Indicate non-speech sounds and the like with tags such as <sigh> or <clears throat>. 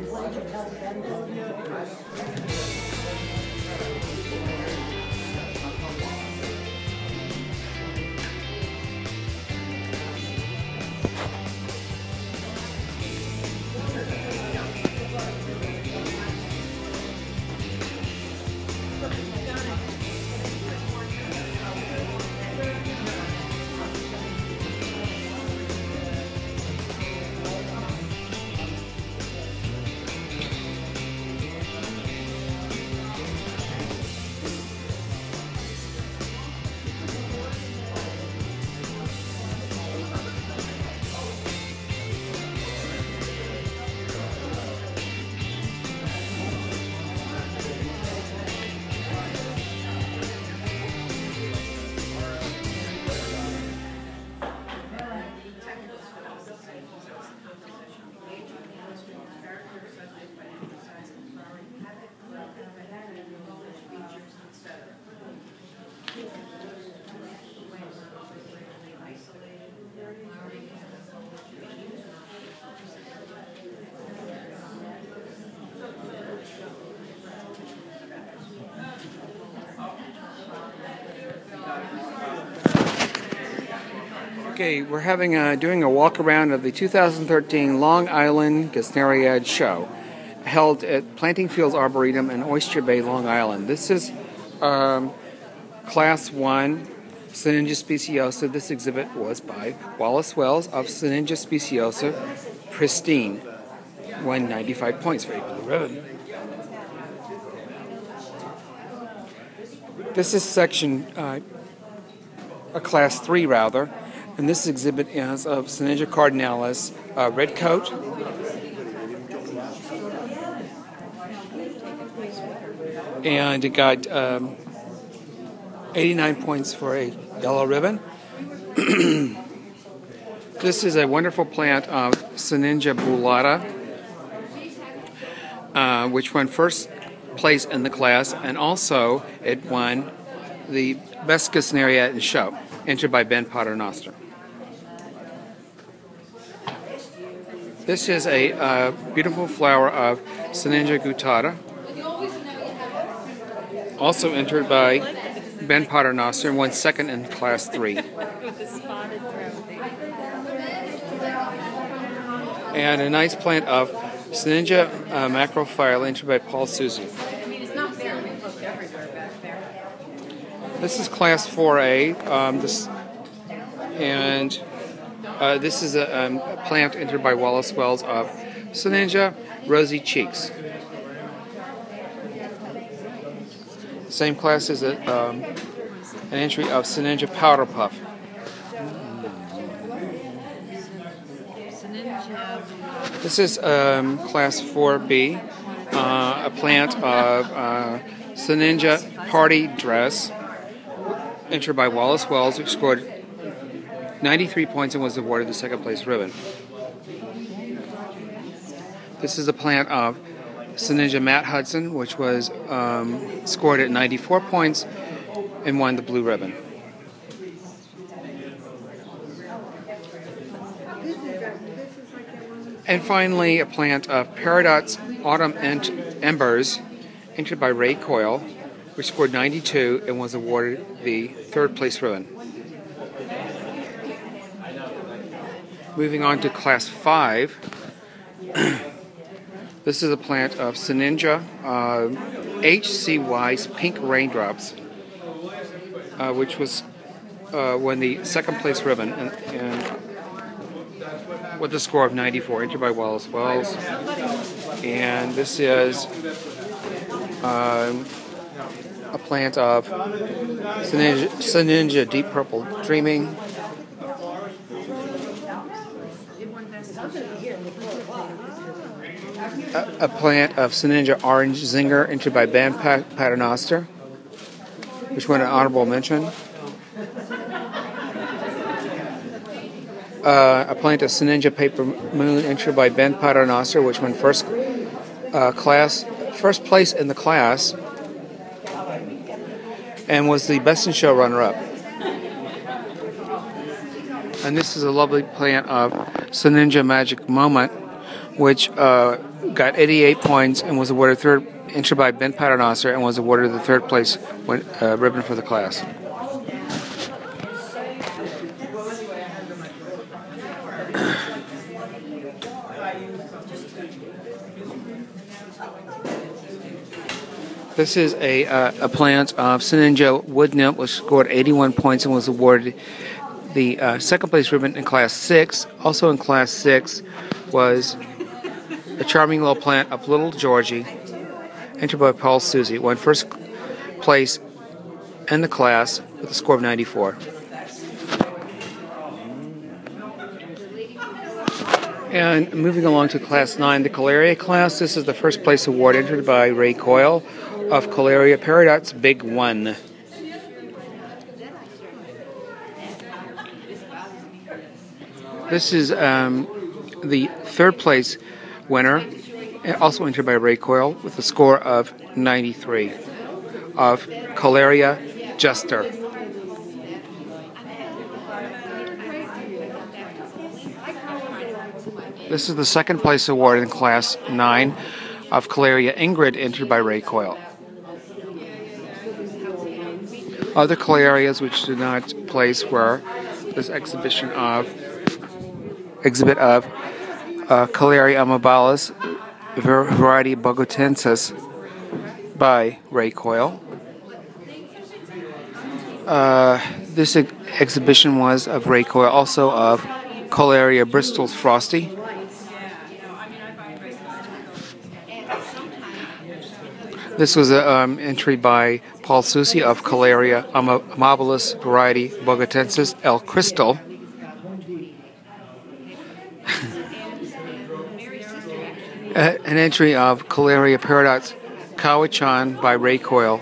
Thank you. Okay, we're having a, doing a walk around of the 2013 Long Island Gesneriad Show, held at Planting Fields Arboretum in Oyster Bay, Long Island. This is um, Class 1 Sinningia speciosa. This exhibit was by Wallace Wells of Sinningia speciosa, pristine. Won 95 points for a blue ribbon. This is section, uh, a class 3 rather. And this exhibit is of Sinningia cardinalis, red coat. And it got um, 89 points for a yellow ribbon. <clears throat> this is a wonderful plant of Sinningia bullata, uh, which won first place in the class, and also it won the best Gesneriad in show, entered by Ben Paternoster. This is a uh, beautiful flower of Sinningia guttata, also entered by Ben Paternoster and won second in class three. and a nice plant of Sinningia uh, macrophylla entered by Paul Suzy. This is class 4A. Um, this and uh, this is a, um, a, plant entered by Wallace Wells of Sinningia Rosy Cheeks. Same class as a, um, an entry of Sinningia Powder Puff. This is um, class 4B, uh, a plant of uh, Party Dress, entered by Wallace Wells, scored 93 points and was awarded the second place ribbon. This is a plant of Sinningia Matt Hudson, which was um, scored at 94 points and won the blue ribbon. And finally, a plant of Paradox Autumn Embers, entered by Ray Coyle, which scored 92 and was awarded the third place ribbon. Moving on to class 5. <clears throat> this is a plant of Sinningia uh, H.C.Weiss Pink Raindrops, uh, which was uh, the second place ribbon and, and with a score of 94, entered by Wallace Wells. And this is um, a plant of Sinningia, Sinningia Deep Purple Dreaming, a, plant of Sinningia Orange Zinger entered by Ben Paternoster, which won an honorable mention. Uh, a plant of Sinningia Paper Moon entered by Ben Paternoster, which won first uh, class, first place in the class, and was the best in show runner-up. And this is a lovely plant of Sinningia Magic Moment, which uh, got 88 points and was awarded third entry by Ben Paternoster and was awarded the third place uh, ribbon for the class. This is a, uh, a plant of Sinningia wood nymph, which scored 81 points and was awarded the uh, second place ribbon in Class 6. Also in Class 6 was a charming little plant of Little Georgie, entered by Paul Susie, won first place in the class with a score of 94. And moving along to Class 9, the Kohleria class, this is the first place award entered by Ray Coyle of Kohleria Paradox Big One. This is um, the third place winner, also entered by Ray Coyle, with a score of 93 of Kohleria Jester. This is the second place award in Class 9 of Kohleria Ingrid, entered by Ray Coyle. Other Kohlerias which did not place were this exhibition of exhibit of uh, amabilis variety bogotensis by Ray Coyle. Uh, this ex- exhibition was of Ray Coyle, also of Kohleria Bristol's Frosty. This was an um, entry by Paul Susi of Kohleria amabilis variety bogotensis El Crystal. An entry of Kohleria Paradox Kawachan by Ray Coyle.